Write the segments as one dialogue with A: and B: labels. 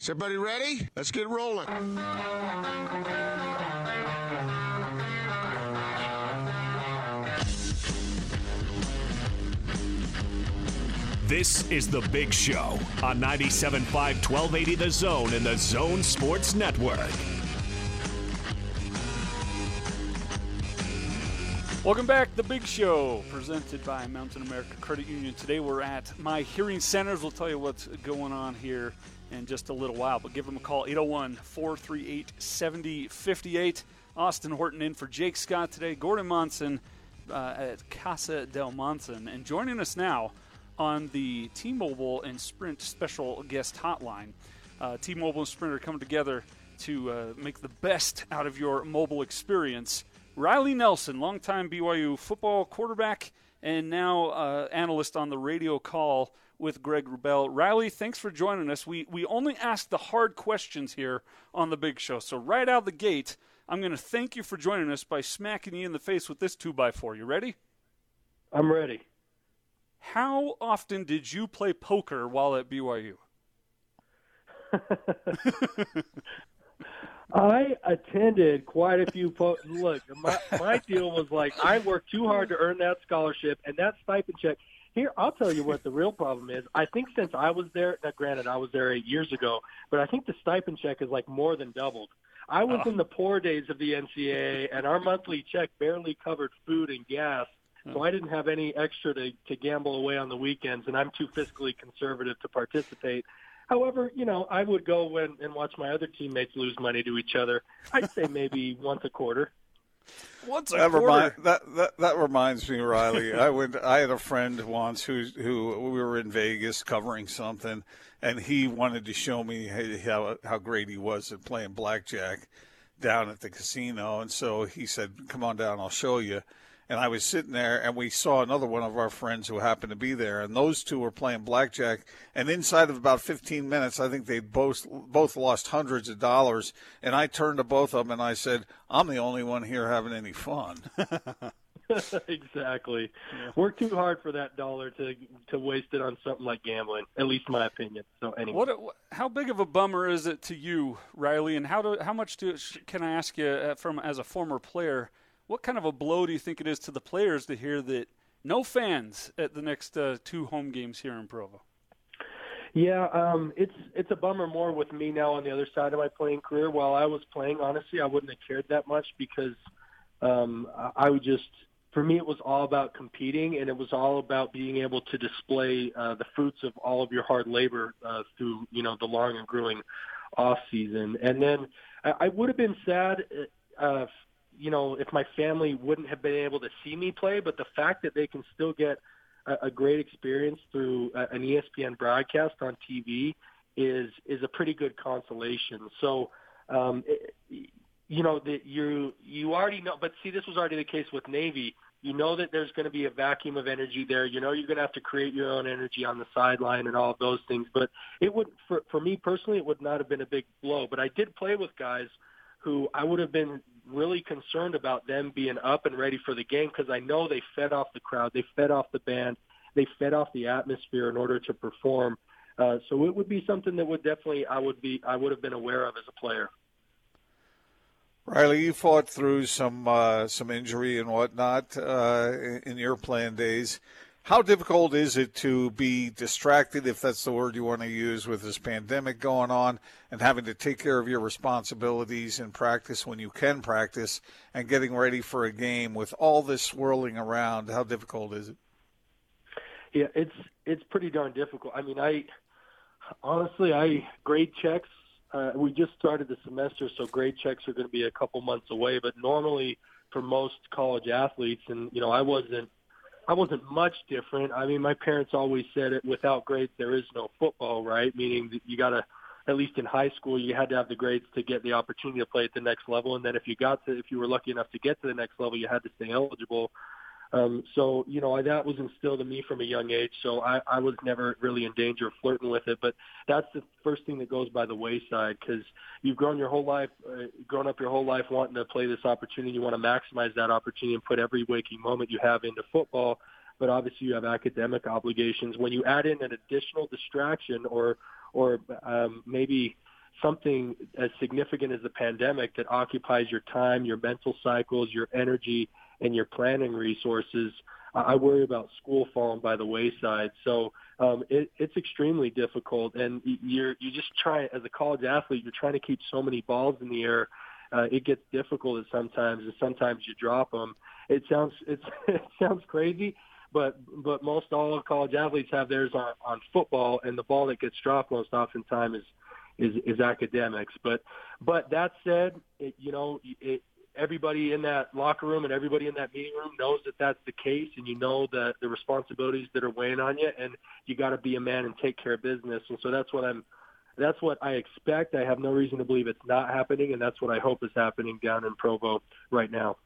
A: Is everybody ready? Let's get rolling.
B: This is The Big Show on 97.5 1280 The Zone and The Zone Sports Network.
C: Welcome back, The Big Show, presented by Mountain America Credit Union. Today we're at My Hearing Centers. We'll tell you what's going on here in just a little while, but give them a call 801 438 7058. Austin Horton in for Jake Scott today. Gordon Monson uh, at Casa del Monson. And joining us now on the T Mobile and Sprint special guest hotline. Uh, T Mobile and Sprint are coming together to uh, make the best out of your mobile experience. Riley Nelson, longtime BYU football quarterback, and now uh, analyst on the radio call with Greg Wrubell. Riley, thanks for joining us. We we only ask the hard questions here on the Big Show, so right out the gate, I'm going to thank you for joining us by smacking you in the face with this two by four. You ready?
D: I'm ready.
C: How often did you play poker while at BYU?
D: I attended quite a few. Po- Look, my my deal was like I worked too hard to earn that scholarship and that stipend check. Here, I'll tell you what the real problem is. I think since I was there, now granted I was there eight years ago, but I think the stipend check is like more than doubled. I was
C: Oh.
D: in the poor days of the NCAA, and our monthly check barely covered food and gas. So hmm. I didn't have any extra to, to gamble away on the weekends, and I'm too fiscally conservative to participate. However, you know, I would go when, and watch my other teammates lose money to each other. I'd say maybe once a quarter.
C: Once a
E: That,
C: quarter.
E: remind, that, that that reminds me, Riley. I went. I had a friend once who who we were in Vegas covering something, and he wanted to show me how how great he was at playing blackjack down at the casino. And so he said, "Come on down, I'll show you." And I was sitting there, and we saw another one of our friends who happened to be there, and those two were playing blackjack. And inside of about 15 minutes, I think they both both lost hundreds of dollars. And I turned to both of them and I said, "I'm the only one here having any fun."
D: exactly. Work too hard for that dollar to to waste it on something like gambling. At least my opinion. So anyway.
C: What, a- how big of a bummer is it to you, Riley? And how do how much do can I ask you uh, from as a former player? What kind of a blow do you think it is to the players to hear that no fans at the next uh, two home games here in Provo?
D: Yeah, um, it's it's a bummer more with me now on the other side of my playing career. While I was playing, honestly, I wouldn't have cared that much because um, I would just, for me, it was all about competing, and it was all about being able to display uh, the fruits of all of your hard labor uh, through, you know, the long and grueling off season. And then I, I would have been sad, uh, you know, if my family wouldn't have been able to see me play. But the fact that they can still get a, a great experience through a, an E ESPN broadcast on TV is is a pretty good consolation. So, um, it, you know that you you already know. But see, this was already the case with Navy. You know that there's going to be a vacuum of energy there. You know you're going to have to create your own energy on the sideline and all of those things. But it would, for for me personally, it would not have been a big blow. But I did play with guys who I would have been really concerned about them being up and ready for the game because I know they fed off the crowd, they fed off the band, they fed off the atmosphere in order to perform. Uh, so it would be something that would definitely I would be I would have been aware of as a player.
E: Riley, you fought through some uh, some injury and whatnot uh, in- your playing days. How difficult is it to be distracted, if that's the word you want to use, with this pandemic going on and having to take care of your responsibilities and practice when you can practice and getting ready for a game with all this swirling around? How difficult is it?
D: Yeah, it's it's pretty darn difficult. I mean, I honestly, I grade checks. Uh, we just started the semester, so grade checks are going to be a couple months away. But normally, for most college athletes, and you know, I wasn't, I wasn't much different. I mean, my parents always said it: without grades, there is no football, right? Meaning that you got to, at least in high school, you had to have the grades to get the opportunity to play at the next level. And then if you got to, if you were lucky enough to get to the next level, you had to stay eligible. Um, so you know that was instilled in me from a young age. So I, I was never really in danger of flirting with it. But that's the first thing that goes by the wayside because you've grown your whole life, uh, grown up your whole life wanting to play this opportunity. You want to maximize that opportunity and put every waking moment you have into football. But obviously, you have academic obligations. When you add in an additional distraction or or um, maybe something as significant as the pandemic that occupies your time, your mental cycles, your energy, and your planning resources, I worry about school falling by the wayside. So um, it, it's extremely difficult, and you're you just try as a college athlete, you're trying to keep so many balls in the air. Uh, it gets difficult sometimes, and sometimes you drop them. It sounds it's, it sounds crazy, but but most all college athletes have theirs on, on football, and the ball that gets dropped most oftentimes is is, is academics. But but that said, it, you know, it, everybody in that locker room and everybody in that meeting room knows that that's the case, and you know that the responsibilities that are weighing on you, and you got to be a man and take care of business. And so that's what I'm. That's what I expect. I have no reason to believe it's not happening, and that's what I hope is happening down in Provo right now.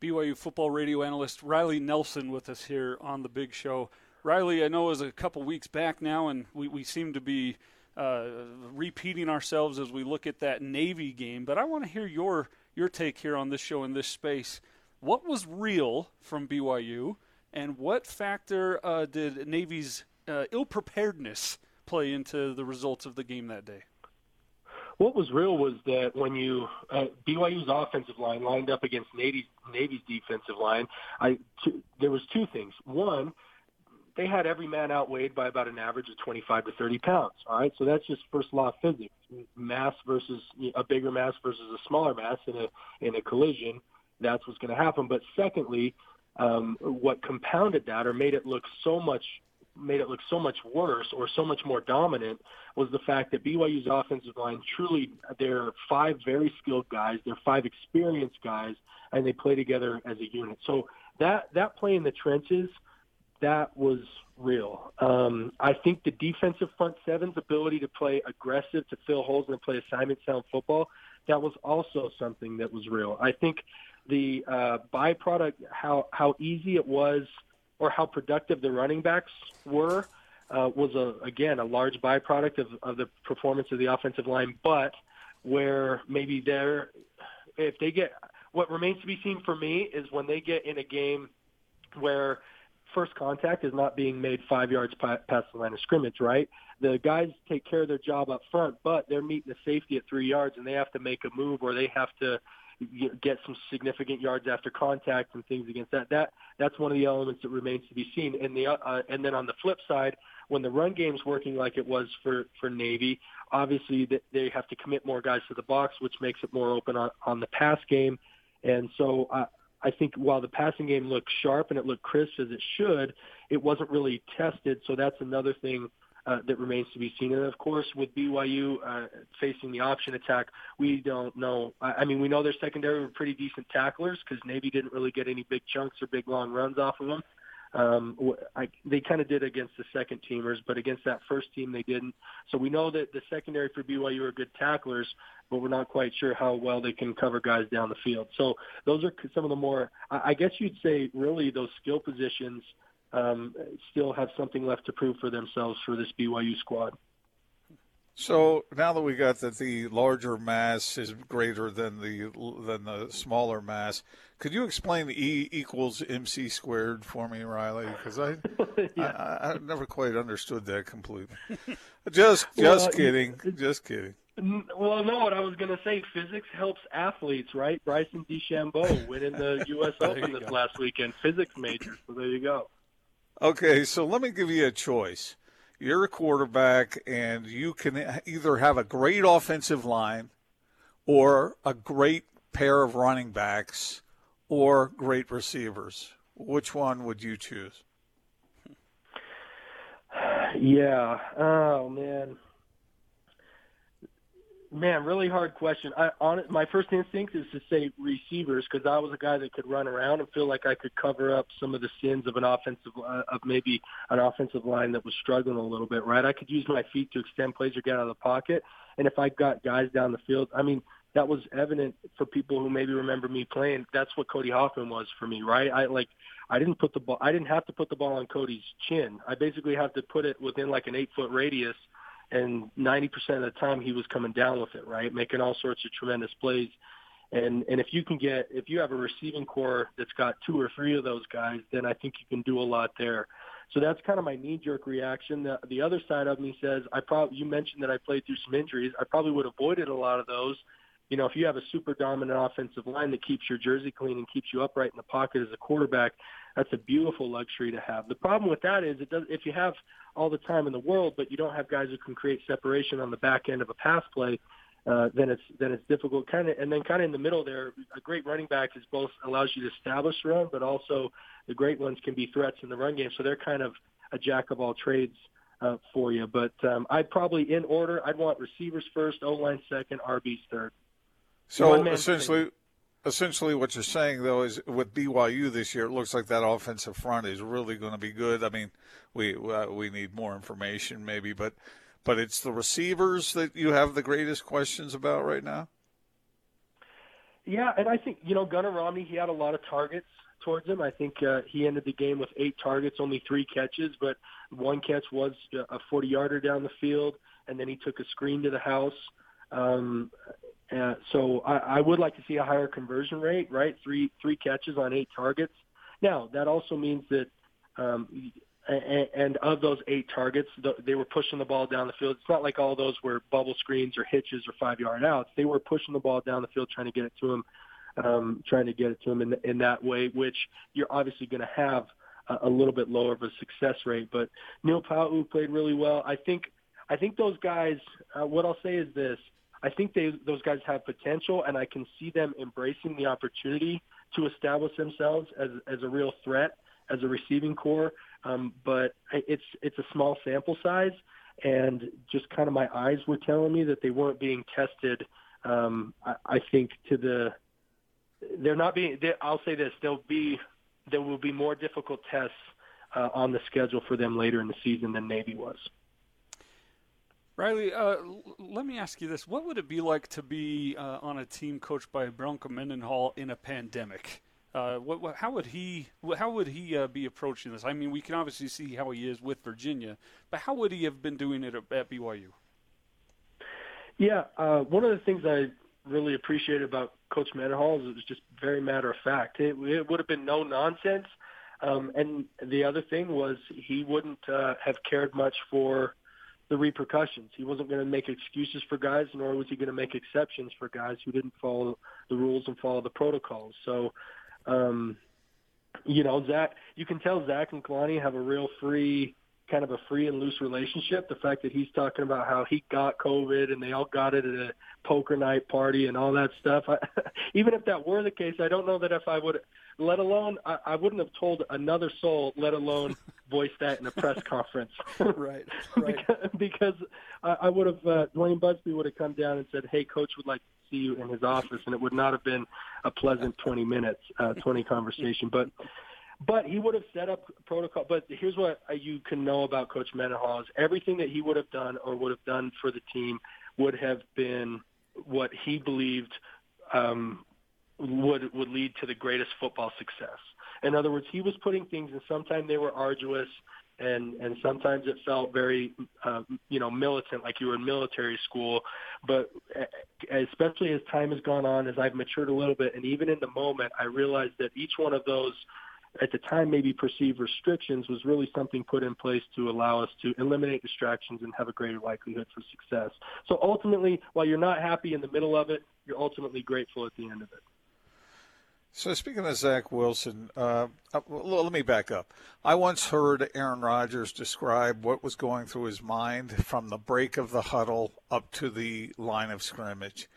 C: BYU football radio analyst Riley Nelson with us here on the Big Show. Riley, I know it was a couple weeks back now, and we, we seem to be uh, repeating ourselves as we look at that Navy game. But I want to hear your your take here on this show in this space. What was real from BYU, and what factor uh, did Navy's uh, ill preparedness play into the results of the game that day?
D: What was real was that when you uh, BYU's offensive line lined up against Navy's, Navy's defensive line, I t- there was two things. One, they had every man outweighed by about an average of 25 to 30 pounds. All right, so that's just first law of physics: mass versus a bigger mass versus a smaller mass in a in a collision. That's what's going to happen. But secondly, um, what compounded that or made it look so much made it look so much worse or so much more dominant was the fact that BYU's offensive line truly they're five very skilled guys, they're five experienced guys, and they play together as a unit. So that that play in the trenches that was real. Um, I think the defensive front seven's ability to play aggressive, to fill holes, and play assignment sound football, that was also something that was real. I think the uh, byproduct, how how easy it was, or how productive the running backs were, uh, was a again a large byproduct of, of the performance of the offensive line. But where maybe they're, if they get, what remains to be seen for me is when they get in a game where first contact is not being made five yards past the line of scrimmage, right? The guys take care of their job up front, but they're meeting the safety at three yards, and they have to make a move or they have to get some significant yards after contact and things against that. That that's one of the elements that remains to be seen. And the uh, and then on the flip side, when the run game's working like it was for for Navy, obviously they have to commit more guys to the box, which makes it more open on on the pass game. And so uh, I think while the passing game looked sharp and it looked crisp as it should, it wasn't really tested. So that's another thing uh, that remains to be seen. And of course, with BYU uh, facing the option attack, we don't know. I mean, we know their secondary were pretty decent tacklers because Navy didn't really get any big chunks or big long runs off of them. Um, I, they kind of did against the second teamers, but against that first team they didn't. So we know that the secondary for BYU are good tacklers, but we're not quite sure how well they can cover guys down the field. So those are some of the more, I guess you'd say, really those skill positions um, still have something left to prove for themselves for this BYU squad.
E: So now that we got that the larger mass is greater than the than the smaller mass, could you explain E equals MC squared for me, Riley? Because I, yeah. I, I never quite understood that completely. just just well, kidding, just kidding.
D: Mm, well, no, what I was going to say, physics helps athletes, right? Bryson DeChambeau winning the U.S. Open this go. last weekend, physics major. So there you go.
E: Okay, so let me give you a choice you're a quarterback and you can either have a great offensive line or a great pair of running backs or great receivers. Which one would you choose?
D: Yeah. Oh man man, really hard question. I on my first instinct is to say receivers because I was a guy that could run around and feel like I could cover up some of the sins of an offensive uh, of maybe an offensive line that was struggling a little bit. Right, I could use my feet to extend plays or get out of the pocket, and if I got guys down the field, I mean. That was evident for people who maybe remember me playing. That's what Cody Hoffman was for me, right? I like I didn't put the ball. I didn't have to put the ball on Cody's chin. I basically have to put it within like an eight foot radius and 90% of the time he was coming down with it, right, making all sorts of tremendous plays. And and if you can get if you have a receiving corps that's got two or three of those guys, then I think you can do a lot there. So that's kind of my knee-jerk reaction. The, the other side of me says, I probably you mentioned that I played through some injuries. I probably would have avoided a lot of those. You know, if you have a super dominant offensive line that keeps your jersey clean and keeps you upright in the pocket as a quarterback, that's a beautiful luxury to have. The problem with that is it does if you have all the time in the world, but you don't have guys who can create separation on the back end of a pass play, uh, then it's then it's difficult. Kind of, and then kind of in the middle there, a great running back is both allows you to establish run, but also the great ones can be threats in the run game. So they're kind of a jack of all trades uh, for you. But um, I'd probably in order, I'd want receivers first, O line second, RBs third.
E: So essentially, essentially what you're saying though is with BYU this year, it looks like that offensive front is really going to be good. I mean, we uh, we need more information maybe, but but it's the receivers that you have the greatest questions about right now.
D: Yeah, and I think you know Gunnar Romney. He had a lot of targets towards him. I think uh, he ended the game with eight targets, only three catches, but one catch was a 40-yarder down the field, and then he took a screen to the house. Um, uh, so I, I would like to see a higher conversion rate, right? Three three catches on eight targets. Now that also means that, um, and, and of those eight targets, they were pushing the ball down the field. It's not like all those were bubble screens or hitches or five yard outs. They were pushing the ball down the field, trying to get it to him, um, trying to get it to him in, in that way, which you're obviously going to have a, a little bit lower of a success rate. But Neil Pau'u played really well. I think I think those guys. Uh, what I'll say is this I think they those guys have potential, and I can see them embracing the opportunity to establish themselves as as a real threat as a receiving corps. Um, but it's it's a small sample size, and just kind of my eyes were telling me that they weren't being tested. Um, I, I think to the they're not being. They, I'll say this: there'll be there will be more difficult tests uh, on the schedule for them later in the season than Navy was.
C: Riley, uh, let me ask you this: What would it be like to be uh, on a team coached by Bronco Mendenhall in a pandemic? Uh, what, what, how would he how would he uh, be approaching this? I mean, we can obviously see how he is with Virginia, but how would he have been doing it at, BYU?
D: Yeah, uh, one of the things I really appreciated about Coach Mendenhall is it was just very matter of fact. It, it would have been no nonsense, um, and the other thing was he wouldn't uh, have cared much for the repercussions. He wasn't going to make excuses for guys, nor was he going to make exceptions for guys who didn't follow the rules and follow the protocols. So, um, you know, Zach, you can tell Zach and Kalani have a real free, kind of a free and loose relationship. The fact that he's talking about how he got COVID and they all got it at a poker night party and all that stuff. I, even if that were the case, I don't know that if I would let alone I, I wouldn't have told another soul, let alone voice that in a press conference.
C: right, right.
D: because, because I, I would have uh, Duane Busby would have come down and said, "Hey, coach would like to see you in his office," and it would not have been a pleasant 20 minutes, uh, 20 conversation, but. But he would have set up protocol. But here's what you can know about Coach Mendenhall is everything that he would have done or would have done for the team would have been what he believed um, would would lead to the greatest football success. In other words, he was putting things, and sometimes they were arduous, and and sometimes it felt very, uh, you know, militant, like you were in military school. But especially as time has gone on, as I've matured a little bit, and even in the moment, I realized that each one of those at the time maybe perceived restrictions was really something put in place to allow us to eliminate distractions and have a greater likelihood for success. So ultimately, while you're not happy in the middle of it, you're ultimately grateful at the end of it.
E: So speaking of Zach Wilson, uh, uh let me back up. I once heard Aaron Rodgers describe what was going through his mind from the break of the huddle up to the line of scrimmage,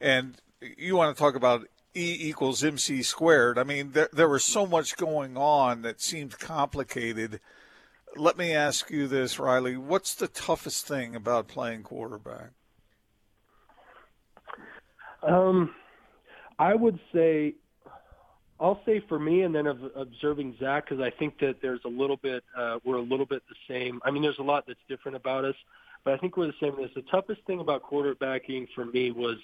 E: and you want to talk about E equals MC squared. I mean, there there was so much going on that seemed complicated. Let me ask you this, Riley: What's the toughest thing about playing quarterback?
D: Um, I would say I'll say for me, and then observing Zach, because I think that there's a little bit, uh, we're a little bit the same. I mean, there's a lot that's different about us, but I think we're the same this. The toughest thing about quarterbacking for me was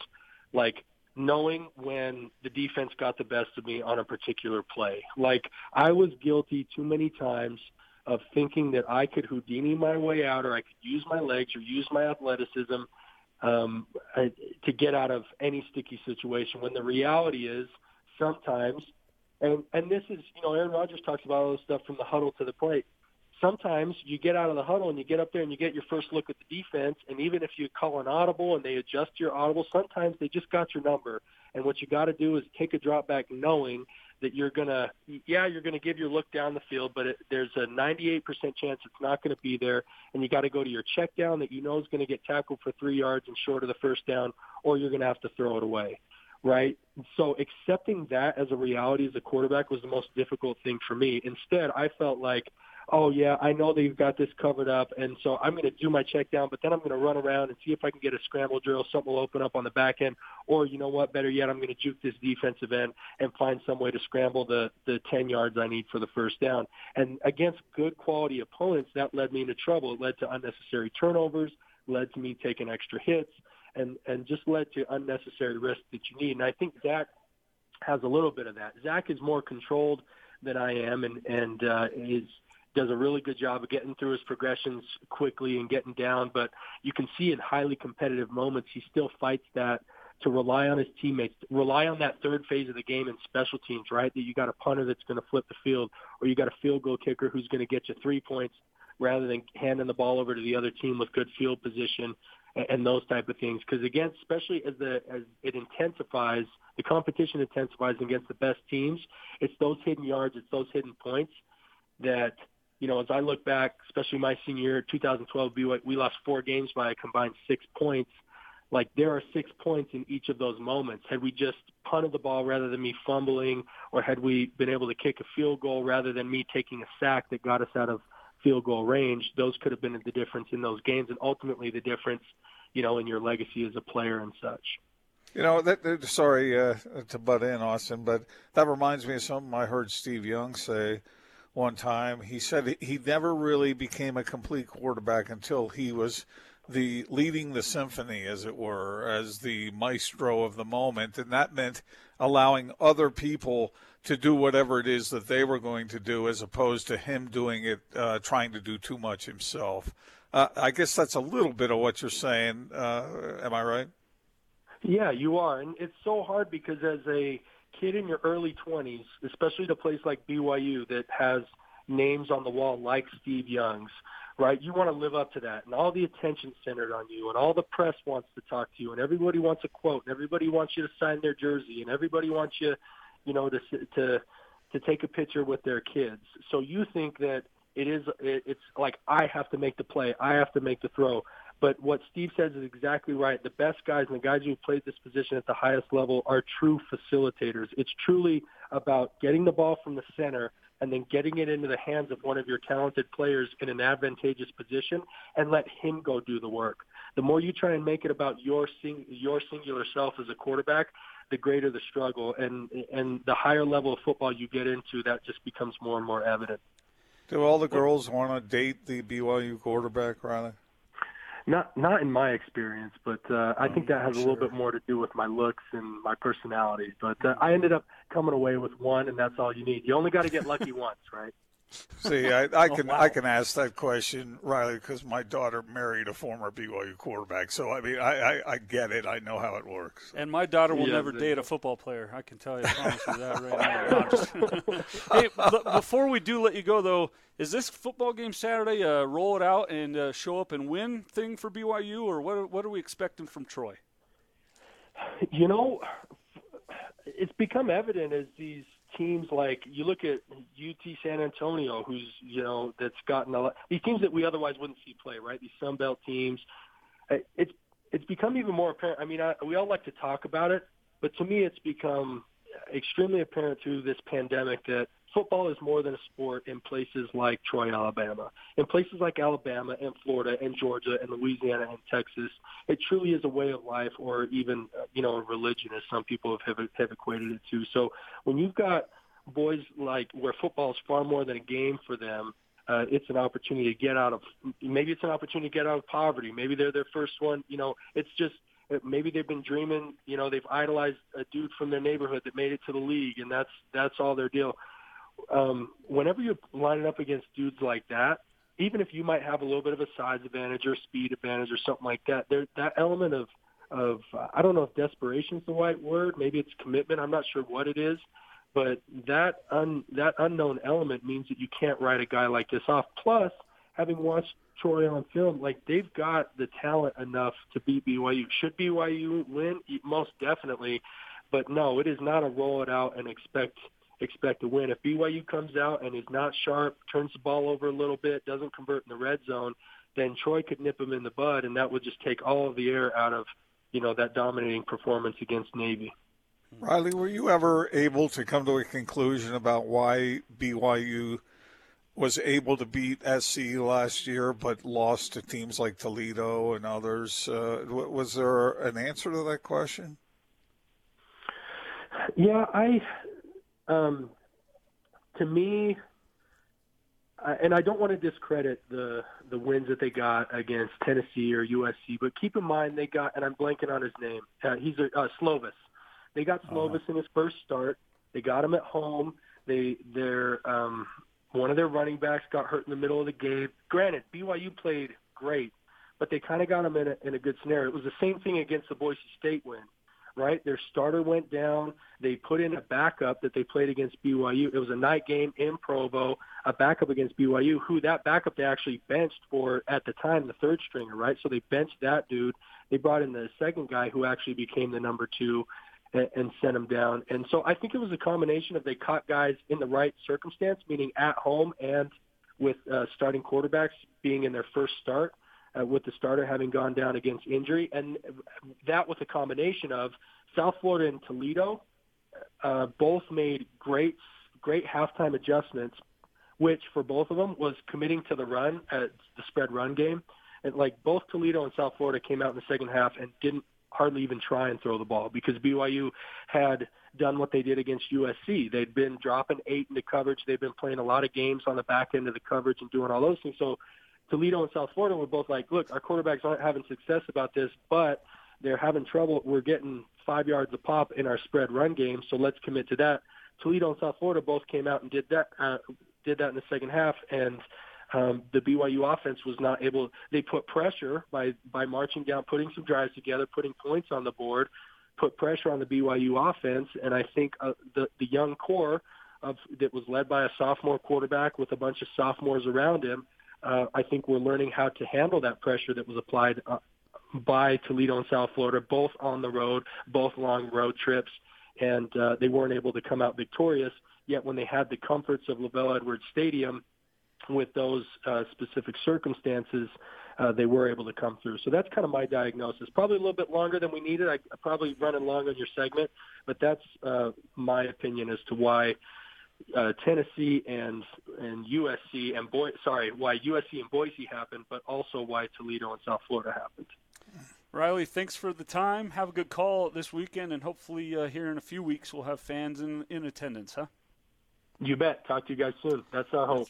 D: like knowing when the defense got the best of me on a particular play. Like I was guilty too many times of thinking that I could Houdini my way out, or I could use my legs or use my athleticism um, to get out of any sticky situation. When the reality is, sometimes and and this is you know Aaron Rodgers talks about all this stuff from the huddle to the plate. Sometimes you get out of the huddle and you get up there and you get your first look at the defense, and even if you call an audible and they adjust your audible, sometimes they just got your number. And what you got to do is take a drop back, knowing that you're gonna, yeah, you're gonna give your look down the field, but it, there's a 98% chance it's not going to be there, and you got to go to your check down that you know is going to get tackled for three yards and short of the first down, or you're going to have to throw it away right? So accepting that as a reality as a quarterback was the most difficult thing for me. Instead, I felt like, oh yeah, I know they've got this covered up, and so I'm going to do my check down, but then I'm going to run around and see if I can get a scramble drill. Something will open up on the back end, or you know what? Better yet, I'm going to juke this defensive end and find some way to scramble the the 10 yards I need for the first down. And against good quality opponents, that led me into trouble. It led to unnecessary turnovers, led to me taking extra hits and and just led to unnecessary risk that you need. And I think Zach has a little bit of that. Zach is more controlled than I am, and and uh, is does a really good job of getting through his progressions quickly and getting down. But you can see in highly competitive moments, he still fights that to rely on his teammates, rely on that third phase of the game in special teams, right? That you got a punter that's going to flip the field, or you got a field goal kicker who's going to get you three points rather than handing the ball over to the other team with good field position and those type of things. Because again, especially as the as it intensifies, the competition intensifies against the best teams. It's those hidden yards, it's those hidden points that you know. As I look back, especially my senior year, 2012, we lost four games by a combined six points. Like there are six points in each of those moments. Had we just punted the ball rather than me fumbling, or had we been able to kick a field goal rather than me taking a sack that got us out of field goal range, those could have been the difference in those games and ultimately the difference, you know, in your legacy as a player and such.
E: You know, that, sorry uh, to butt in, Austin, but that reminds me of something I heard Steve Young say one time. He said he never really became a complete quarterback until he was the leading the symphony, as it were, as the maestro of the moment, and that meant allowing other people to do whatever it is that they were going to do, as opposed to him doing it, uh, trying to do too much himself. Uh, I guess that's a little bit of what you're saying. Uh, am I right?
D: Yeah, you are, and it's so hard because as a kid in your early 20s, especially at a place like BYU that has names on the wall like Steve Young's, right? You want to live up to that, and all the attention centered on you, and all the press wants to talk to you, and everybody wants a quote, and everybody wants you to sign their jersey, and everybody wants you you know, to to to take a picture with their kids. So you think that it is it's like I have to make the play, I have to make the throw. But what Steve says is exactly right. The best guys and the guys who played this position at the highest level are true facilitators. It's truly about getting the ball from the center and then getting it into the hands of one of your talented players in an advantageous position and let him go do the work. The more you try and make it about your sing, your singular self as a quarterback, the greater the struggle, and and the higher level of football you get into, that just becomes more and more evident.
E: Do all the girls want to date the BYU quarterback, Riley?
D: Not not in my experience, but uh, I think that has sure. a little bit more to do with my looks and my personality. But uh, I ended up coming away with one, and that's all you need. You only got to get lucky once, right?
E: See, I, I can oh, wow. I can ask that question, Riley, because my daughter married a former BYU quarterback. So I mean, I, I, I get it. I know how it works.
C: And my daughter will yeah, never date a football player. I can tell you, I promise you that right now. hey, before we do let you go, though, is this football game Saturday? Uh, roll it out and uh, show up and win thing for BYU, or what? What are we expecting from Troy?
D: You know, it's become evident as these teams like you look at UT San Antonio, who's you know that's gotten a lot. These teams that we otherwise wouldn't see play, right? These Sun Belt teams. It's it's become even more apparent. I mean, I, we all like to talk about it, but to me, it's become extremely apparent through this pandemic that football is more than a sport in places like Troy, Alabama. In places like Alabama and Florida and Georgia and Louisiana and Texas, it truly is a way of life or even, uh, you know, a religion as some people have, have equated it to. So when you've got boys like where football is far more than a game for them, uh, it's an opportunity to get out of, maybe it's an opportunity to get out of poverty. Maybe they're their first one. You know, it's just, maybe they've been dreaming, you know, they've idolized a dude from their neighborhood that made it to the league and that's, that's all their deal um, whenever you're lining up against dudes like that, even if you might have a little bit of a size advantage or speed advantage or something like that, there that element of of uh, I don't know if desperation is the right word, maybe it's commitment. I'm not sure what it is, but that un, that unknown element means that you can't write a guy like this off. Plus, having watched Troy on film, like they've got the talent enough to beat BYU. Should BYU win? Most definitely, but no, it is not a roll it out and expect expect to win. If BYU comes out and is not sharp, turns the ball over a little bit, doesn't convert in the red zone, then Troy could nip him in the bud, and that would just take all of the air out of you know that dominating performance against Navy.
E: Riley, were you ever able to come to a conclusion about why BYU was able to beat SC last year but lost to teams like Toledo and others? Uh, was there an answer to that question?
D: Yeah, I. Um, to me, uh, and I don't want to discredit the the wins that they got against Tennessee or USC, but keep in mind they got, and I'm blanking on his name. Uh, he's a uh, Slovis. They got uh-huh. Slovis uh-huh. in his first start. They got him at home. They their um, one of their running backs got hurt in the middle of the game. Granted, BYU played great, but they kind of got him in a, in a good scenario. It was the same thing against the Boise State win, right? Their starter went down. They put in a backup that they played against BYU. It was a night game in Provo, a backup against BYU, who that backup they actually benched for at the time the third stringer, right? So they benched that dude. They brought in the second guy who actually became the number two and, and sent him down. And so I think it was a combination of they caught guys in the right circumstance, meaning at home and with uh, starting quarterbacks being in their first start, uh, with the starter having gone down against injury, and that with a combination of South Florida and Toledo, uh, both made great great halftime adjustments, which for both of them was committing to the run at the spread run game. And like both Toledo and South Florida came out in the second half and didn't hardly even try and throw the ball because BYU had done what they did against USC. They'd been dropping eight into coverage. They've been playing a lot of games on the back end of the coverage and doing all those things. So Toledo and South Florida were both like, look, our quarterbacks aren't having success about this, but they're having trouble. We're getting five yards a pop in our spread run game, so let's commit to that. Toledo and South Florida both came out and did that uh, did that in the second half, and um, the BYU offense was not able. They put pressure by by marching down, putting some drives together, putting points on the board, put pressure on the BYU offense, and I think uh, the the young core of that was led by a sophomore quarterback with a bunch of sophomores around him. Uh, I think we're learning how to handle that pressure that was applied uh, by Toledo and South Florida, both on the road, both long road trips, and uh, they weren't able to come out victorious. Yet when they had the comforts of LaVell Edwards Stadium with those uh, specific circumstances, uh, they were able to come through. So that's kind of my diagnosis. Probably a little bit longer than we needed. I, I probably running long on your segment, but that's uh, my opinion as to why uh, Tennessee and and USC and Boy, sorry, why USC and Boise happened, but also why Toledo and South Florida happened.
C: Riley, thanks for the time. Have a good call this weekend, and hopefully uh, here in a few weeks we'll have fans in in attendance, huh?
D: You bet. Talk to you guys soon. That's our hope.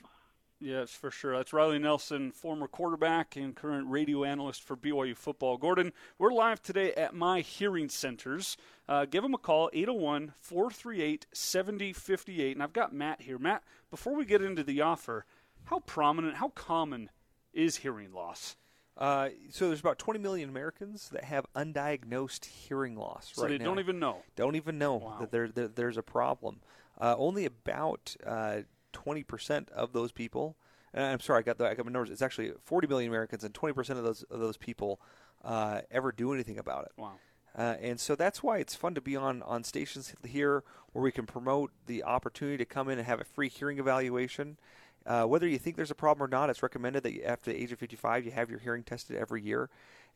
C: Yes, for sure. That's Riley Nelson, former quarterback and current radio analyst for BYU football. Gordon, we're live today at my hearing centers. Uh, give them a call, 801 438 7058. And I've got Matt here. Matt, before we get into the offer, how prominent, how common is hearing loss?
F: Uh, so there's about 20 million Americans that have undiagnosed hearing loss
C: so
F: right
C: they
F: now.
C: don't even know.
F: Don't even know
C: wow.
F: that there, there, there's a problem. Uh, only about uh, 20% of those people, and I'm sorry, I got the I got my numbers. It's actually 40 million Americans, and 20% of those of those people uh, ever do anything about it.
C: Wow.
F: Uh, and so that's why it's fun to be on, on stations here where we can promote the opportunity to come in and have a free hearing evaluation. Uh, whether you think there's a problem or not, it's recommended that after the age of 55 you have your hearing tested every year.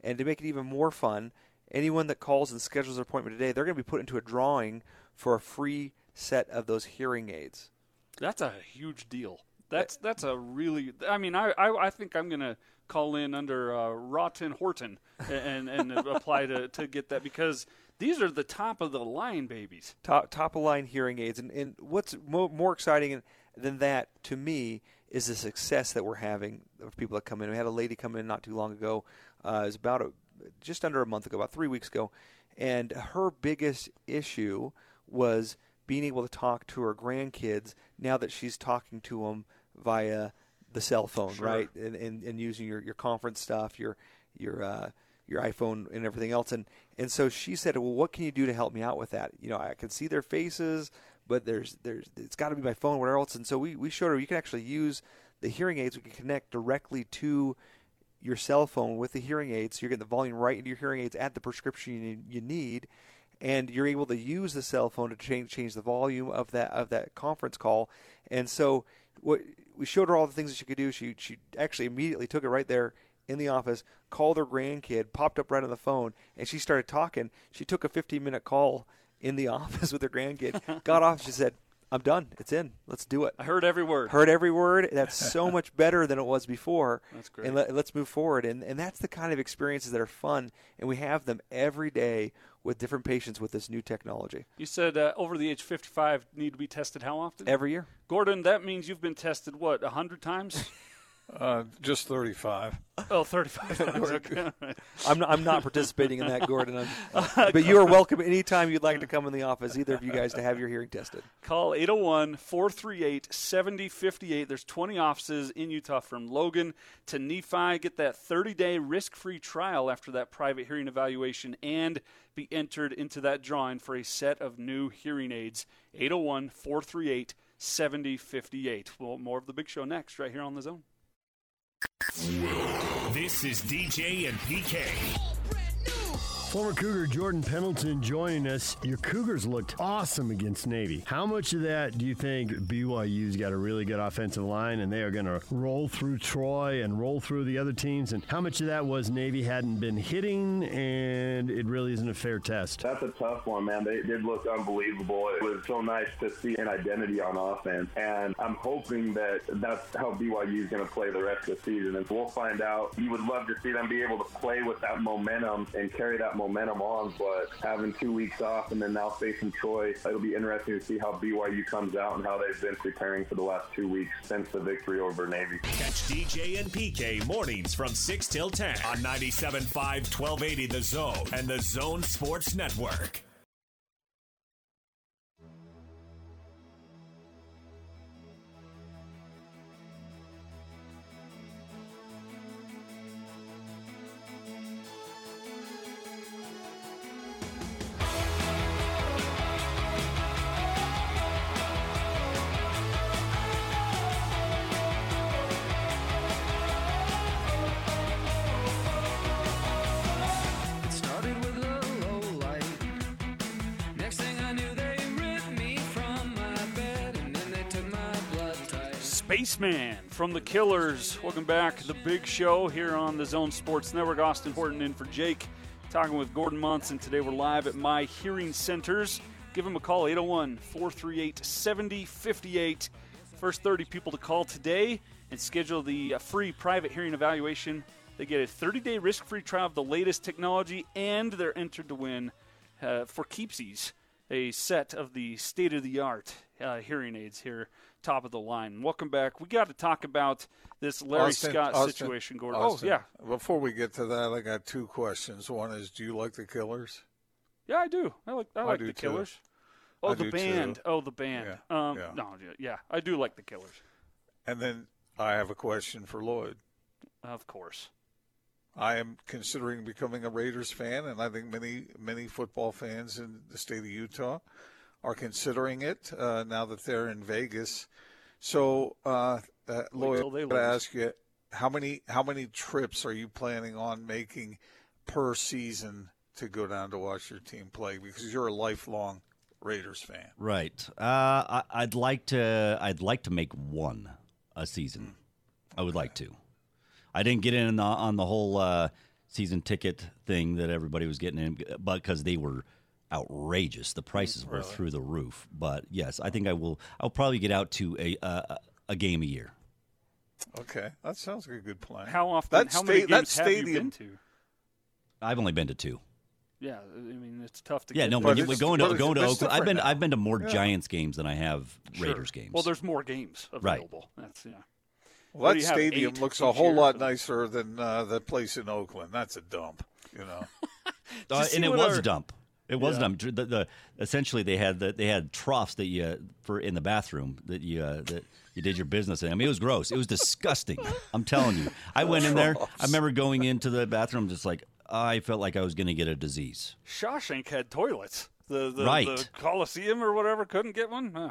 F: And to make it even more fun, anyone that calls and schedules an appointment today, they're going to be put into a drawing for a free set of those hearing aids.
C: That's a huge deal. That's that's a really. I mean, I I, I think I'm gonna call in under uh, Rotten Horton and and apply to to get that because these are the top of the line babies.
F: Top top of line hearing aids, and and what's mo- more exciting than that to me is the success that we're having of people that come in. We had a lady come in not too long ago. Uh, it was about a, just under a month ago, about three weeks ago, and her biggest issue was being able to talk to her grandkids now that she's talking to them via the cell phone,
C: sure.
F: right? And, and and using your, your conference stuff, your your uh, your iPhone and everything else. And and so she said, well, what can you do to help me out with that? You know, I can see their faces, but there's there's it's got to be my phone, whatever else. And so we we showed her you can actually use the hearing aids. We can connect directly to your cell phone with the hearing aids. So you're getting the volume right into your hearing aids at the prescription you, you need, and you're able to use the cell phone to change change the volume of that of that conference call. And so what we showed her all the things that she could do. She she actually immediately took it right there in the office, called her grandkid, popped up right on the phone, and she started talking. She took a 15 minute call in the office with her grandkid, got off, she said, I'm done. It's in. Let's do it.
C: I heard every word.
F: Heard every word. That's so much better than it was before.
C: That's great.
F: And let, us move forward. And, and that's the kind of experiences that are fun. And we have them every day with different patients with this new technology.
C: You said uh, over the age 55 need to be tested how often?
F: Every year.
C: Gordon, that means you've been tested, what, 100 times?
E: Uh, just 35.
C: Oh, 35. Okay.
F: I'm not, I'm not participating in that, Gordon. but you are welcome anytime you'd like to come in the office, either of you guys, to have your hearing tested.
C: Call 801 438 7058. There's 20 offices in Utah from Logan to Nephi. Get that 30 day risk free trial after that private hearing evaluation and be entered into that drawing for a set of new hearing aids. 801 438 7058. Well, more of the big show next, right here on the zone.
B: This is DJ and PK.
G: Former Cougar Jordan Pendleton joining us. Your Cougars looked awesome against Navy. How much of that do you think BYU's got a really good offensive line and they are going to roll through Troy and roll through the other teams? And how much of that was Navy hadn't been hitting and it really isn't a fair test?
H: That's a tough one, man. They did look unbelievable. It was so nice to see an identity on offense. And I'm hoping that that's how BYU is going to play the rest of the season. And we'll find out. You would love to see them be able to play with that momentum and carry that momentum momentum on, but having two weeks off and then now facing Troy, it'll be interesting to see how BYU comes out and how they've been preparing for the last two weeks since the victory over Navy.
B: Catch DJ and PK mornings from 6 till 10 on 97.5 1280 The Zone and The Zone Sports Network.
C: From the Killers. Welcome back to the big show here on the Zone Sports Network. Austin Horton in for Jake, talking with Gordon Monson. Today we're live at My Hearing Centers. Give them a call, 801 438 7058. First 30 people to call today and schedule the uh, free private hearing evaluation. They get a 30 day risk free trial of the latest technology, and they're entered to win uh, for keepsies a set of the state of the art uh, hearing aids here top of the line. Welcome back. We got to talk about this Larry
E: Austin,
C: Scott
E: Austin,
C: situation, Gordon.
E: Austin,
C: oh, yeah.
E: Before we get to that, I got two questions. One is, do you like the Killers?
C: Yeah, I do. I like I like
E: do
C: the
E: too.
C: Killers. Oh,
E: I
C: the band.
E: too.
C: Oh, the band.
E: Yeah,
C: Um,
E: yeah.
C: No, yeah, yeah, I do like the Killers.
E: And then I have a question for Lloyd.
C: Of course.
E: I am considering becoming a Raiders fan, and I think many many football fans in the state of Utah are considering it uh, now that they're in Vegas. So, uh, uh, Lloyd,
C: they
E: I'm going to ask you how many how many trips are you planning on making per season to go down to watch your team play? Because you're a lifelong Raiders fan.
I: Right. Uh, I, I'd like to. I'd like to make one a season. I would like to. I didn't get in on the, on the whole uh, season ticket thing that everybody was getting in, but because they were outrageous, the prices were through the roof. But yes, I think I will. I'll probably get out to a a, a game a year.
E: Okay, that sounds like a good plan.
C: How often?
E: That
C: how
E: sta-
C: many
E: that
C: games have you
E: stadium-
C: been to?
I: I've only been to two.
C: Yeah, I mean it's tough to
I: Yeah,
C: get.
I: no,
C: there.
I: when you,
E: it's-
I: going to
E: it's-
I: going to Oakland, I've been
E: now.
I: I've been to more
E: Yeah.
I: Giants games than I have
C: Sure.
I: Raiders games.
C: Well, there's more games
I: Right.
C: available. That's yeah.
E: Well,
C: What
E: that
C: do you have,
E: stadium
C: eight
E: looks a whole lot nicer than uh, the place in Oakland. That's a dump, you know.
I: Uh, and it was
C: our-
I: a dump. It was
C: Yeah.
I: The, the essentially they had the, they had troughs that you for in the bathroom that you uh, that you did your business in. I mean, it was gross. It was disgusting. I'm telling you. I went in there. I remember going into the bathroom just like I felt like I was going to get a disease.
C: Shawshank had toilets. The the,
I: Right.
C: the Coliseum or whatever couldn't get one. Huh.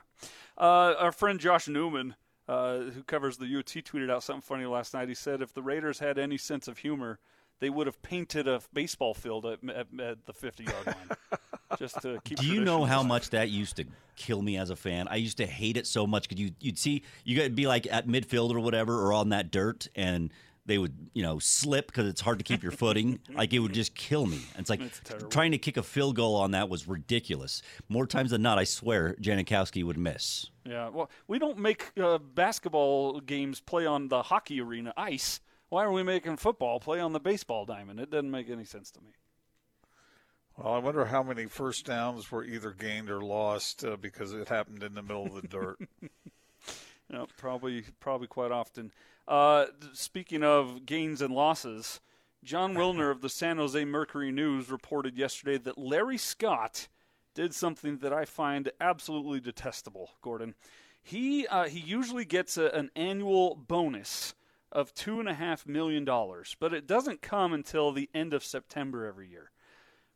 C: Uh, our friend Josh Newman, uh, who covers the UT, tweeted out something funny last night. He said if the Raiders had any sense of humor, they would have painted a baseball field at, at, at the 50 yard line just to keep.
I: Do you know how
C: alive.
I: much that used to kill me as a fan? I used to hate it so much because you you'd see you got to be like at midfield or whatever or on that dirt and they would you know slip because it's hard to keep your footing. like it would just kill me. It's like
C: It's
I: trying to kick a field goal on that was ridiculous. More times than not, I swear Janikowski would miss.
C: Yeah, well, we don't make uh, basketball games play on the hockey arena ice. Why are we making football play on the baseball diamond? It doesn't make any sense to me.
E: Well, I wonder how many first downs were either gained or lost uh, because it happened in the middle of the dirt.
C: Yeah, probably, probably quite often. Uh, speaking of gains and losses, Jon Wilner of the San Jose Mercury News reported yesterday that Larry Scott did something that I find absolutely detestable. Gordon, he uh, he usually gets a, an annual bonus of two and a half million dollars, but it doesn't come until the end of September every year.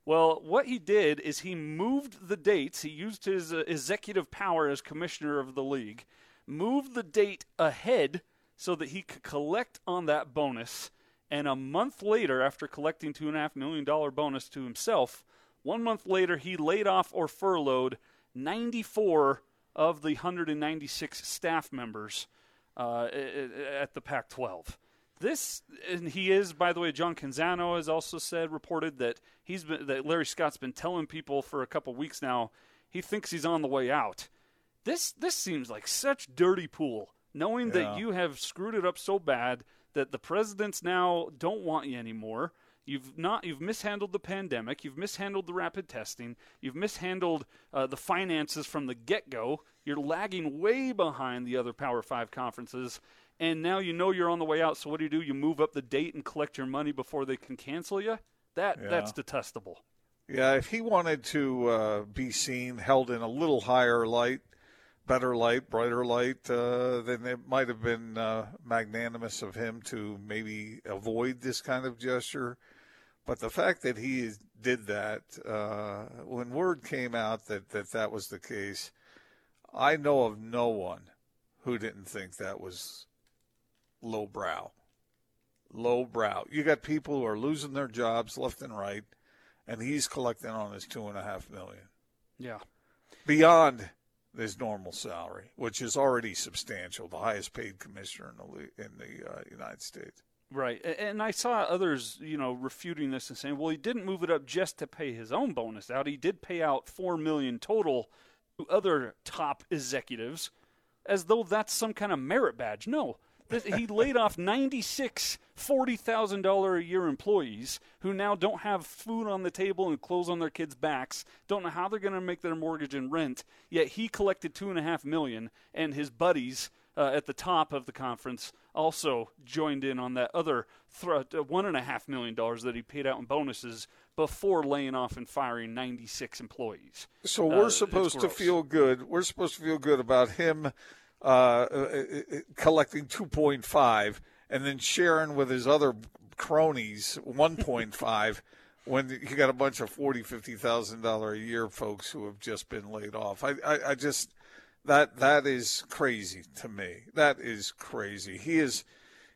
C: Well, what he did is he moved the dates. He used his uh, executive power as commissioner of the league, moved the date ahead so that he could collect on that bonus. And a month later, after collecting two and a half million dollar bonus to himself, one month later he laid off or furloughed 94 of the 196 staff members uh, at the Pac-12. This and he is, by the way, John Canzano has also said reported that he's been that Larry Scott's been telling people for a couple weeks now he thinks he's on the way out. This this seems like such dirty pool, knowing
E: Yeah.
C: that you have screwed it up so bad that the presidents now don't want you anymore. You've not you've mishandled the pandemic. You've mishandled the rapid testing. You've mishandled uh, the finances from the get go. You're lagging way behind the other Power Five conferences, and now you know you're on the way out. So what do you do? You move up the date and collect your money before they can cancel you. That
E: Yeah.
C: that's detestable.
E: Yeah, if he wanted to uh, be seen, held in a little higher light, better light, brighter light, uh, then it might have been uh, magnanimous of him to maybe avoid this kind of gesture. But the fact that he did that, uh, when word came out that, that that was the case, I know of no one who didn't think that was lowbrow. Lowbrow. You got people who are losing their jobs left and right and he's collecting on his two and a half million
C: Yeah.
E: beyond his normal salary, which is already substantial, the highest paid commissioner in the in the uh, United States.
C: Right. And I saw others, you know, refuting this and saying, well, he didn't move it up just to pay his own bonus out. He did pay out 4 million total to other top executives as though that's some kind of merit badge. No. He laid off 96 $40,000 a year employees who now don't have food on the table and clothes on their kids' backs, don't know how they're going to make their mortgage and rent. Yet he collected two and a half million, and his buddies uh, at the top of the conference also joined in on that other thr- uh, one and a half million dollars that he paid out in bonuses before laying off and firing 96 employees.
E: So
C: Uh,
E: we're
C: it's
E: supposed to feel good. We're supposed to feel good about him uh, uh, uh, collecting 2.5 and then sharing with his other cronies 1.5 when you got a bunch of 40 50,000 dollar a year folks who have just been laid off. I, I I just that that is crazy to me. That is crazy. He is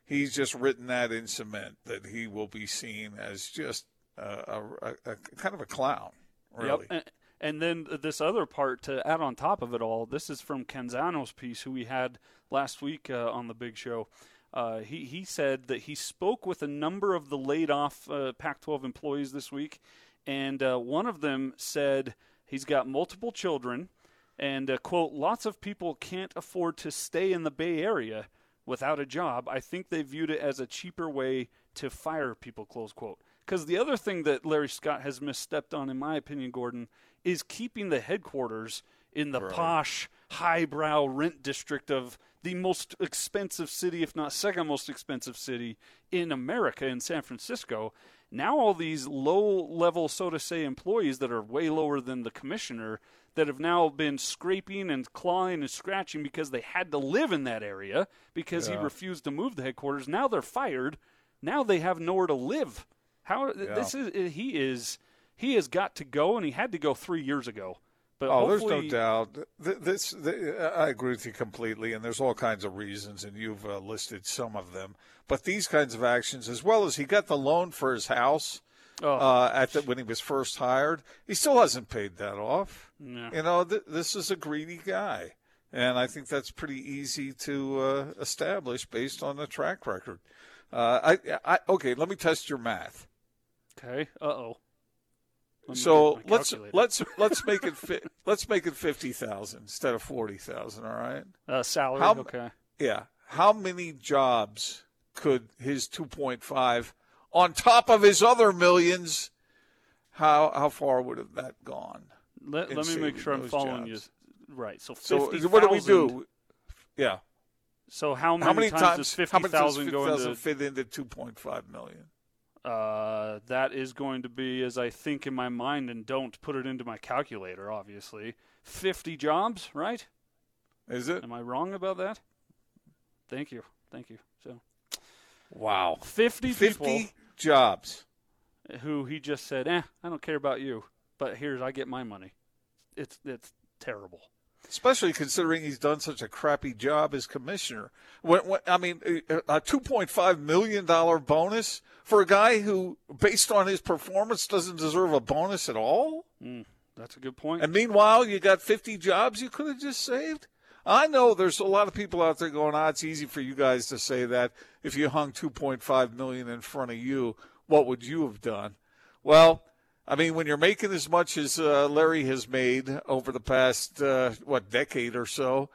E: he's just written that in cement that he will be seen as just a, a, a, a kind of a clown. Really.
C: Yep. And, and then this other part to add on top of it all, this is from Canzano's piece, who we had last week uh, on the Big Show. Uh, he he said that he spoke with a number of the laid off uh, Pac-12 employees this week, and uh, one of them said he's got multiple children, and uh, quote, lots of people can't afford to stay in the Bay Area without a job. I think they viewed it as a cheaper way to fire people. Close quote. Because the other thing that Larry Scott has misstepped on, in my opinion, Gordon, is keeping the headquarters in the posh, highbrow rent district of the most expensive city, if not second most expensive city in America, in San Francisco. Now, all these low level, so to say, employees that are way lower than the commissioner that have now been scraping and clawing and scratching because they had to live in that area because he refused to move the headquarters. Now they're fired. Now they have nowhere to live. How this is he is he has got to go, and he had to go three years ago. But
E: Oh, there's no doubt. Th- This, th- I agree with you completely, and there's all kinds of reasons, and you've uh, listed some of them. But these kinds of actions, as well as he got the loan for his house
C: Oh.
E: uh, at the, when he was first hired, he still hasn't paid that off.
C: Yeah.
E: You know, th- this is a greedy guy, and I think that's pretty easy to uh, establish based on the track record. Uh, I, I, okay, let me test your math.
C: Okay. Uh oh.
E: So let's let's let's make it fi- let's make it fifty thousand instead of forty thousand. All right.
C: uh, salary.
E: How-
C: okay.
E: Yeah. How many jobs could his two point five, on top of his other millions, how how far would have that gone?
C: Let, let me make sure I'm following
E: jobs?
C: you. Right. So
E: So
C: 50,
E: what do we do? Yeah.
C: So how many,
E: How many
C: times,
E: times?
C: does fifty thousand go into?
E: fit into two point five million?
C: Uh, that is going to be as I think in my mind, and don't put it into my calculator. Obviously, fifty jobs, right?
E: Is it?
C: Am I wrong about that? Thank you, thank you. So
E: Wow.
C: fifty people
E: jobs.
C: who he just said, "Eh, I don't care about you, but here's I get my money." It's it's terrible.
E: especially considering he's done such a crappy job as commissioner. When, when, I mean, a two point five million dollar bonus for a guy who, based on his performance, doesn't deserve a bonus at all.
C: That's a good point.
E: And meanwhile, you got fifty jobs you could have just saved. I know there's a lot of people out there going, "Ah, it's easy for you guys to say that. If you hung two point five million in front of you, what would you have done?" Well. I mean, when you're making as much as uh, Larry has made over the past uh, what decade or so,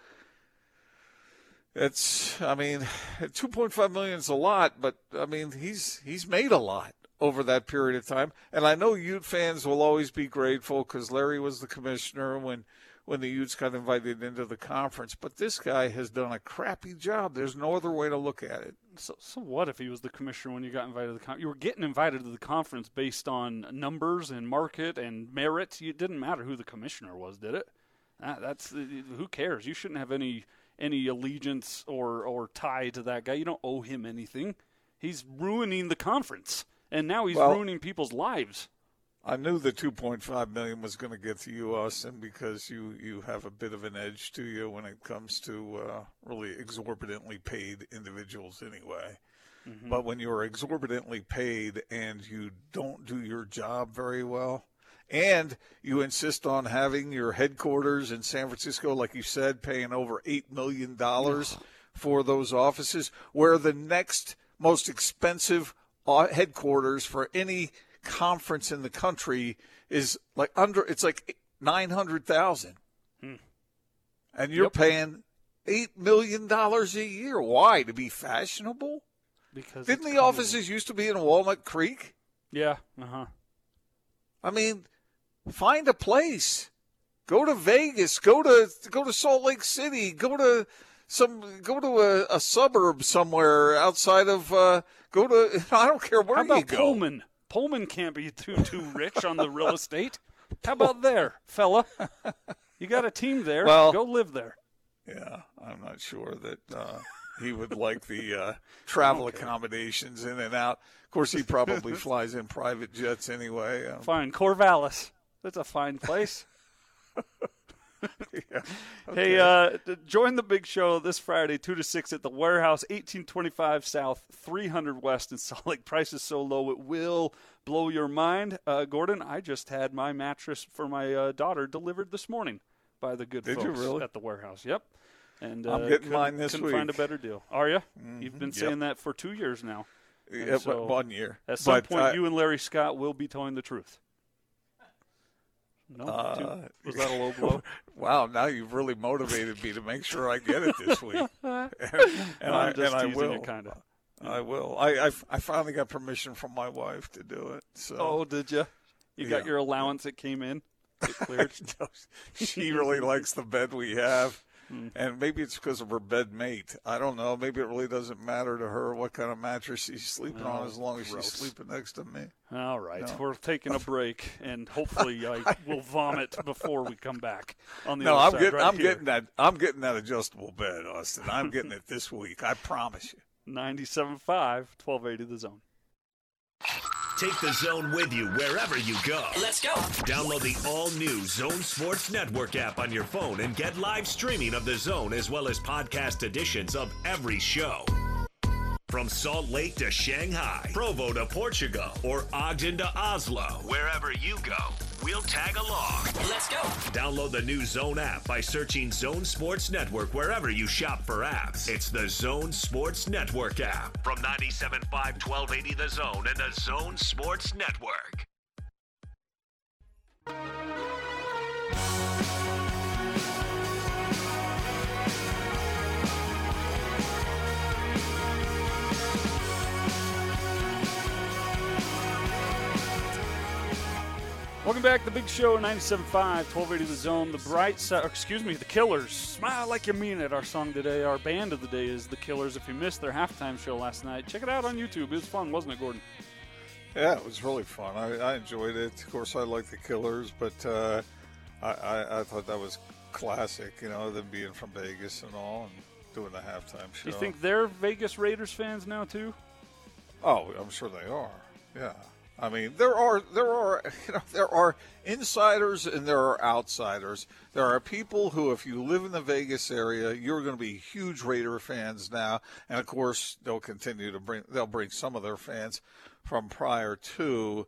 E: it's. I mean, 2.5 million is a lot, but I mean, he's he's made a lot over that period of time, and I know Ute fans will always be grateful because Larry was the commissioner when when the Utes got invited into the conference. But this guy has done a crappy job. There's no other way to look at it.
C: So, so what if he was the commissioner when you got invited to the con- you were getting invited to the conference based on numbers and market and merit. It didn't matter who the commissioner was, did it? That, that's who cares. You shouldn't have any any allegiance or or tie to that guy. You don't owe him anything. He's ruining the conference, and now he's
E: Well-
C: ruining people's lives.
E: I knew the 2.5 million was going to get to you, Austin, because you you have a bit of an edge to you when it comes to uh, really exorbitantly paid individuals, anyway. But when you're exorbitantly paid and you don't do your job very well, and you insist on having your headquarters in San Francisco, like you said, paying over eight million dollars for those offices, where the next most expensive uh, headquarters for any conference in the country is like under it's like nine hundred thousand, and you're
C: Yep.
E: paying eight million dollars a year. Why to be fashionable?
C: Because
E: Didn't the offices used to be in Walnut Creek?
C: Yeah. Uh huh.
E: I mean, find a place. Go to Vegas. Go to go to Salt Lake City. Go to some. Go to a, a suburb somewhere outside of. Uh, go to. I don't care where
C: How
E: you
C: about
E: go.
C: Pullman? Pullman can't be too too rich on the real estate. How about there, fella? You got a team there.
E: Well-
C: go live there.
E: Yeah, I'm not sure that uh, he would like the uh, travel accommodations in and out. Of course, he probably flies in private jets anyway. Um,
C: Fine, Corvallis. That's a fine place.
E: yeah.
C: Hey, uh, join the big show this Friday, 2 to 6 at the warehouse, 1825 South, 300 West in Salt Lake. Price is so low, it will blow your mind. Uh, Gordon, I just had my mattress for my uh, daughter delivered this morning by the good
E: Did
C: folks
E: really?
C: at the warehouse. Yep. And uh,
E: I'm getting
C: couldn't-
E: mine this
C: couldn't find a.
E: Mm-hmm.
C: better deal. Are you? You've been
E: Yep.
C: saying that for two years now.
E: Yeah,
C: so
E: one year.
C: At some
E: But,
C: point,
E: uh,
C: you and Larry Scott will be telling the truth. No,
E: Uh,
C: was that a low blow?
E: Wow, now you've really motivated me to make sure I get it this week. and
C: I'm
E: I, and I
C: teasing you,
E: will.
C: kinda.
E: I will. I, I, I finally got permission from my wife to do it. So
C: Oh, did you? You got your allowance that came in. It cleared.
E: She really likes the bed we have.
C: Hmm.
E: And maybe it's because of her bed mate. I don't know. Maybe it really doesn't matter to her what kind of mattress she's sleeping on
C: Oh,
E: as long as
C: gross.
E: she's sleeping next to me.
C: All right,
E: No.
C: we're taking a break, and hopefully I will vomit before we come back. On the
E: No,
C: other
E: I'm getting
C: right
E: I'm getting that I'm getting that adjustable bed, Austin. I'm getting it this week. I promise you.
C: 97.5, 1280 the zone.
B: Take the zone with you wherever you go.
J: Let's go.
B: Download the all new Zone Sports Network app on your phone and get live streaming of the zone as well as podcast editions of every show. From Salt Lake to Shanghai, Provo to Portugal, or Ogden to Oslo, wherever you go, we'll tag along.
J: Let's go.
B: Download the new Zone app by searching Zone Sports Network wherever you shop for apps. It's the Zone Sports Network app from 97.5 1280 The Zone and the Zone Sports Network.
C: Back the Big Show, 97.5, 1280 The Zone. The Bright Side, excuse me, The Killers. Smile like you mean it. Our song today, our band of the day is The Killers. If you missed their halftime show last night, check it out on YouTube. It was fun, wasn't it, Gordon?
E: Yeah, it was really fun. I, I enjoyed it. Of course, I like the Killers, but uh, I, I, I thought that was classic. You know, them being from Vegas and all, and doing the halftime show.
C: You think they're Vegas Raiders fans now, too?
E: Oh, I'm sure they are. Yeah. I mean, there are there are you know there are insiders and there are outsiders. There are people who, if you live in the Vegas area, you're going to be huge Raider fans now, and of course they'll continue to bring they'll bring some of their fans from prior to.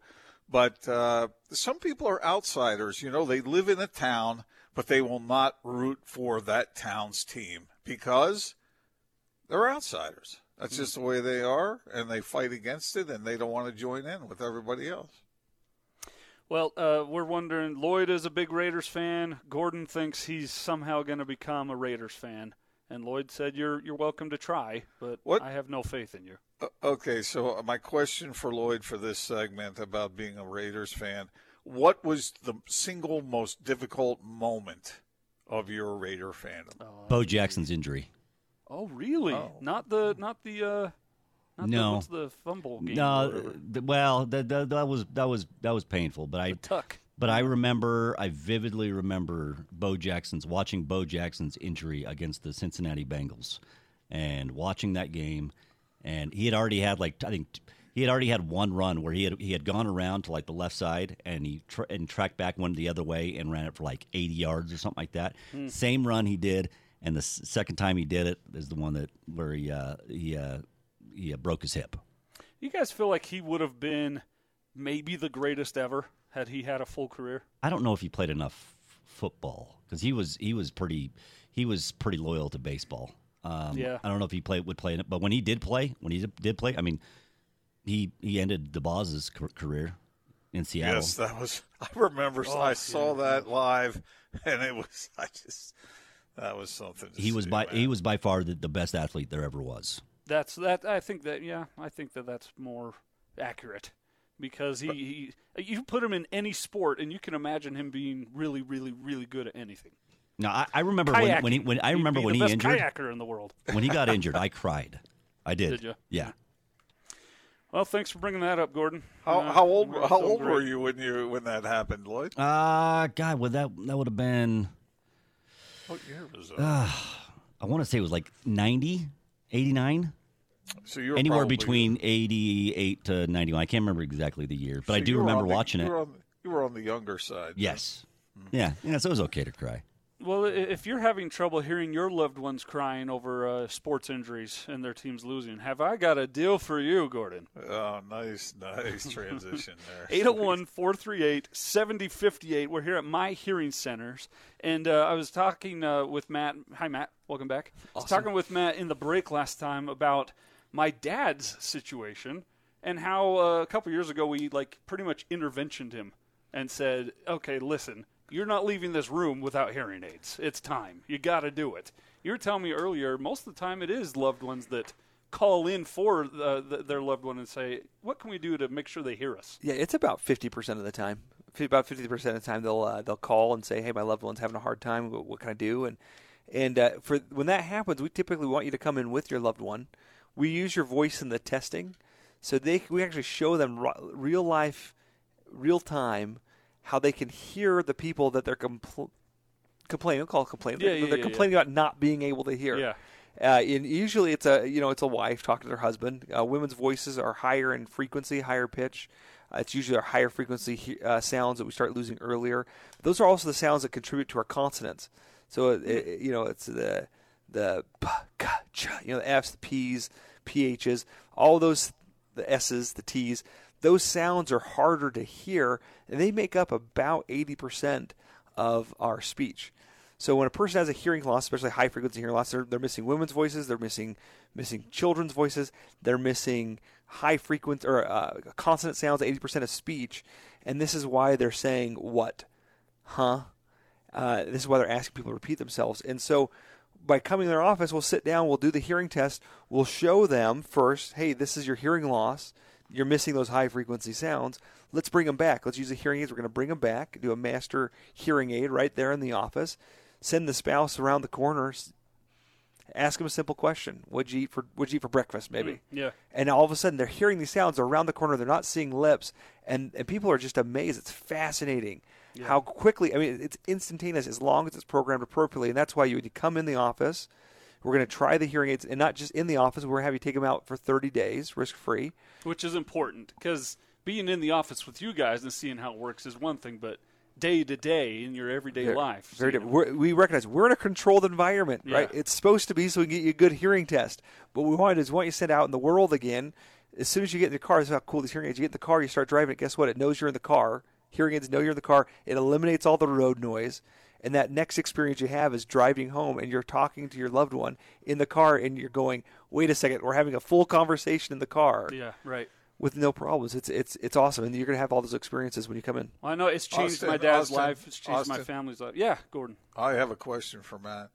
E: But uh, some people are outsiders. You know, they live in a town, but they will not root for that town's team because they're outsiders. That's just the way they are, and they fight against it, and they don't want to join in with everybody else.
C: Well, uh, we're wondering. Lloyd is a big Raiders fan. Gordon thinks he's somehow going to become a Raiders fan, and Lloyd said you're you're welcome to try, but
E: What?
C: I have no faith in you.
E: Uh, Okay, so my question for Lloyd for this segment about being a Raiders fan: What was the single most difficult moment of your Raider fandom?
I: Bo Jackson's injury.
C: Oh, really? Not the not the uh, not the,
I: No.
C: what's the fumble game?
I: No, th- well, that, that that was that was that was painful, but I
C: tuck.
I: But I remember, I vividly remember Bo Jackson's watching Bo Jackson's injury against the Cincinnati Bengals, and watching that game, and he had already had like I think he had already had one run where he had he had gone around to like the left side and he tr- and tracked back one the other way and ran it for like 80 yards or something like that.
C: Hmm.
I: Same run he did, and the second time he did it is the one that where he uh, he uh, he uh, broke his hip.
C: You guys feel like he would have been maybe the greatest ever had he had a full career?
I: I don't know if he played enough football because he was he was pretty he was pretty loyal to baseball. Um,
C: Yeah.
I: I don't know if he played would play in it, but when he did play, when he did play, I mean, he he ended the Boz's career in Seattle.
E: Yes, that was. I remember.
C: Oh,
E: I saw that live, and it was. I just. That was something. To
I: he was
E: see,
I: by
E: man.
I: he was by far the, the best athlete there ever was.
C: That's that. I think that yeah, I think that that's more accurate because he, he you put him in any sport and you can imagine him being really, really, really good at anything.
I: Now I, I remember when, when he when I remember when
C: the
I: he
C: best
I: injured
C: kayaker in the world.
I: when he got injured, I cried. I did.
C: Did ya?
I: Yeah.
C: Well, thanks for bringing that up, Gordon.
E: How,
C: Uh,
E: how old? How
C: feel
E: old were you when you when that happened, Lloyd?
I: Uh God, would that that would have been
E: What year was that?
I: uh, I want to say it was like 90, 89.
E: so you were
I: anywhere
E: probably-
I: between 88 to 91 i can't remember exactly the year but
E: so
I: i do remember
E: the-
I: watching
E: you
I: it
E: you were on the younger side.
I: yes yeah yeah so it was okay to cry
C: Well, if you're having trouble hearing your loved ones crying over uh, sports injuries and their teams losing, have I got a deal for you, Gordon?
E: Oh, nice, nice transition there.
C: 801 438 7058. We're here at My Hearing Centers. And uh, I was talking uh, with Matt. Hi, Matt. Welcome back. I was talking with Matt in the break last time about my dad's situation and how uh, a couple years ago we like pretty much interventioned him and said, okay, listen, you're not leaving this room without hearing aids. It's time. You got to do it. You were telling me earlier, most of the time it is loved ones that call in for uh, th their loved one and say, what can we do to make sure they hear us?
F: Yeah, it's about fifty percent of the time. About fifty percent of the time, they'll uh, they'll call and say, "Hey, my loved one's having a hard time. What, what can I do?" And and uh, for when that happens, we typically want you to come in with your loved one. We use your voice in the testing, so they we actually show them real life, real time, how they can hear the people that they're compl- complaining. We'll call it.
C: Yeah,
F: they're
C: yeah,
F: they're
C: yeah,
F: complaining about not being able to hear.
C: Yeah.
F: Uh, and usually it's a you know it's a wife talking to their husband. Uh, women's voices are higher in frequency, higher pitch. Uh, it's usually our higher frequency uh, sounds that we start losing earlier. Those are also the sounds that contribute to our consonants. So it, it, you know, it's the the p, k, ch, you know, the F's, the P's, PHs, all those, the S's, the T's. Those sounds are harder to hear, and they make up about 80% of our speech. So when a person has a hearing loss, especially high frequency hearing loss, they're, they're missing women's voices, they're missing missing children's voices, they're missing high frequency or uh, consonant sounds, 80% of speech, and this is why they're saying what, huh? Uh, this is why they're asking people to repeat themselves. And so by coming to their office, we'll sit down, we'll do the hearing test, we'll show them first, hey, this is your hearing loss. You're missing those high frequency sounds. Let's bring them back. Let's use the hearing aids. We're going to bring them back, do a master hearing aid right there in the office, send the spouse around the corner, ask them a simple question. What'd you eat for, what'd you eat for breakfast, maybe?
C: Mm, yeah.
F: And all of a sudden, they're hearing these sounds. Around the corner. They're not seeing lips. And, and people are just amazed. It's fascinating how quickly, I mean, it's instantaneous as long as it's programmed appropriately. And that's why you, would come in the office, we're going to try the hearing aids, and not just in the office. We're going to have you take them out for 30 days, risk free.
C: Which is important because being in the office with you guys and seeing how it works is one thing, but day to day in your everyday
F: Very-
C: life.
F: Very
C: seeing
F: different. We're, recognize we're in a controlled environment,
C: Yeah.
F: right? It's supposed to be so we can get you a good hearing test. But what we want is we want you sent out in the world again. As soon as you get in the car, this is how cool these hearing aids. You get in the car, you start driving it. Guess what? It knows you're in the car. Hearing aids know you're in the car. It eliminates all the road noise. And that next experience you have is driving home and you're talking to your loved one in the car and you're going, wait a second, we're having a full conversation in the car
C: Yeah, right.
F: with no problems. It's it's it's awesome. And you're going to have all those experiences when you come in.
C: Well, I know it's changed
E: Austin,
C: my dad's
E: Austin,
C: life. It's changed my family's life. Yeah, Gordon.
E: I have a question for Matt.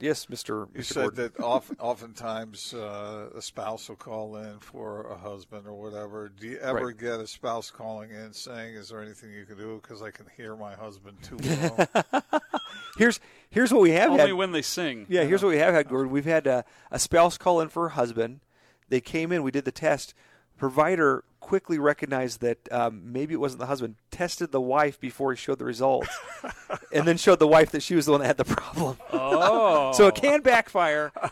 F: Yes, Mr.
E: You
F: Mr.
E: said
F: Gordon.
E: that often, oftentimes uh, a spouse will call in for a husband or whatever. Do you ever
F: Right.
E: get a spouse calling in saying, "Is there anything you can do because I can hear my husband too well"?
F: Here's here's what we have
C: Only
F: had.
C: when they sing.
F: Yeah, here's what we have had, Gordon. We've had a, a spouse call in for a husband. They came in, we did the test. Provider quickly recognized that um, maybe it wasn't the husband, tested the wife before he showed the results, and then showed the wife that she was the one that had the problem.
C: Oh,
F: So it can backfire.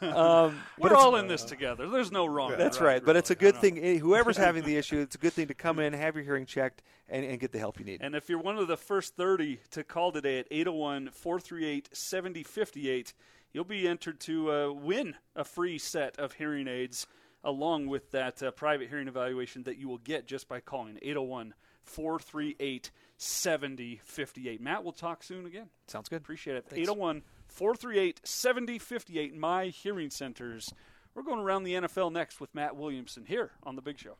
F: Um,
C: we're
F: it's-
C: all in this together. There's no wrong.
F: That's
C: or
F: right. But it's a good thing. eh, Whoever's having the issue, it's a good thing to come in, have your hearing checked, and, and get the help you need.
C: And if you're one of the first 30 to call today at 801 438 7058, you'll be entered to uh, win a free set of hearing aids along with that uh, private hearing evaluation that you will get just by calling 801 438 7058. Matt, we'll talk soon again.
F: Sounds good.
C: Appreciate it. 801 438 7058, My Hearing Centers. We're going around the NFL next with Matt Williamson here on The Big Show.